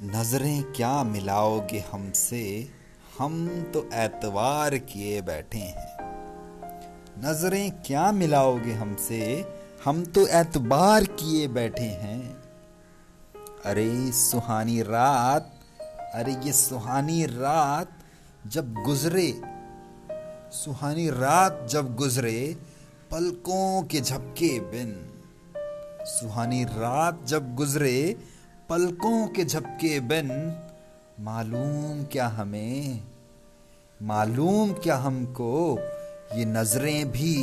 नज़रें क्या मिलाओगे हमसे? हम तो एतवार किए बैठे हैं। नज़रें क्या मिलाओगे हमसे? हम तो एतबार किए बैठे हैं। अरे, सुहानी रात, अरे, ये सुहानी रात जब गुजरे, सुहानी रात जब गुजरे, पलकों के झपके बिन, सुहानी रात जब गुजरे पलकों के झपके बिन मालूम क्या हमें? मालूम क्या हमको? ये नज़रें भी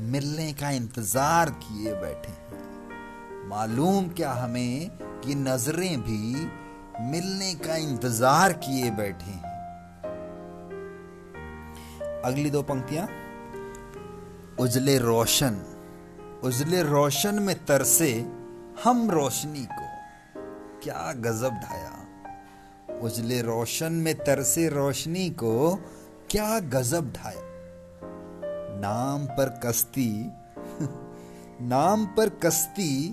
मिलने का इंतज़ार किए बैठे हैं। मालूम क्या हमें कि नज़रें भी मिलने का इंतज़ार किए बैठे हैं। अगली दो पंक्तियाँ। उजले रोशन। उजले रोशन में तरसे हम रोशनी को क्या गजब ढाया। उजले रोशन में तरसे रोशनी को क्या गजब ढाया। नाम पर कस्ती नाम पर कस्ती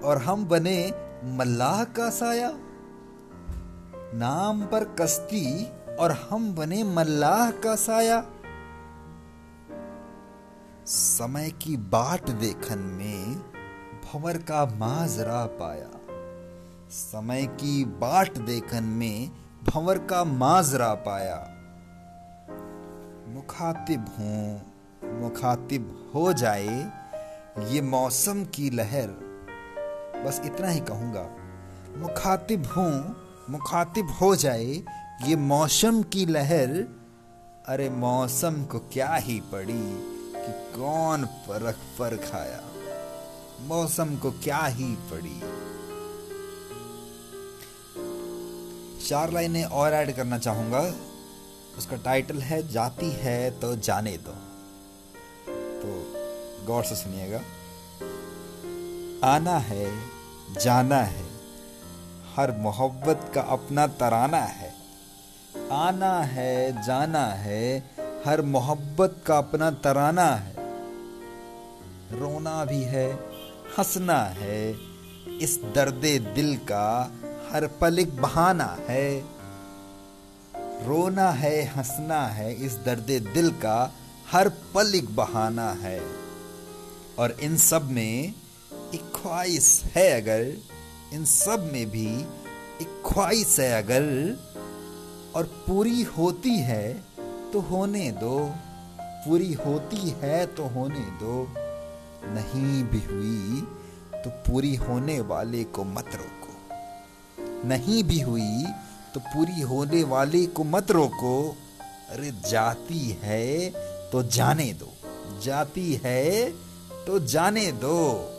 और हम बने मल्लाह का साया। नाम पर कस्ती और हम बने मल्लाह का साया। समय की बाट देखन में भंवर का माजरा पाया। समय की बाट देखन में भंवर का माजरा पाया। मुखातिब हूँ, मुखातिब हो जाए, ये मौसम की लहर। बस इतना ही कहूँगा। मुखातिब हूँ, मुखातिब हो जाए, ये मौसम की लहर। अरे मौसम को क्या ही पड़ी कि कौन परख पर खाया मौसम को क्या ही पड़ी। चार लाइनें और ऐड करना चाहूँगा। उसका टाइटल है, जाती है तो जाने दो। तो गौर से सुनिएगा। आना है, जाना है, हर मोहब्बत का अपना तराना है। आना है, जाना है, हर मोहब्बत का अपना तराना है। रोना भी है, हंसना है, इस दर्दे दिल का हर पल एक बहाना है। रोना है, हंसना है, इस दर्द दिल का हर पल एक बहाना है। और इन सब में एक ख्वाहिश है अगर, इन सब में भी एक ख्वाहिश है अगर, और पूरी होती है तो होने दो। पूरी होती है तो होने दो। नहीं भी हुई तो पूरी होने वाले को मत रोको। नहीं भी हुई तो पूरी होने वाली को मत रोको अरे जाती है तो जाने दो, जाती है तो जाने दो।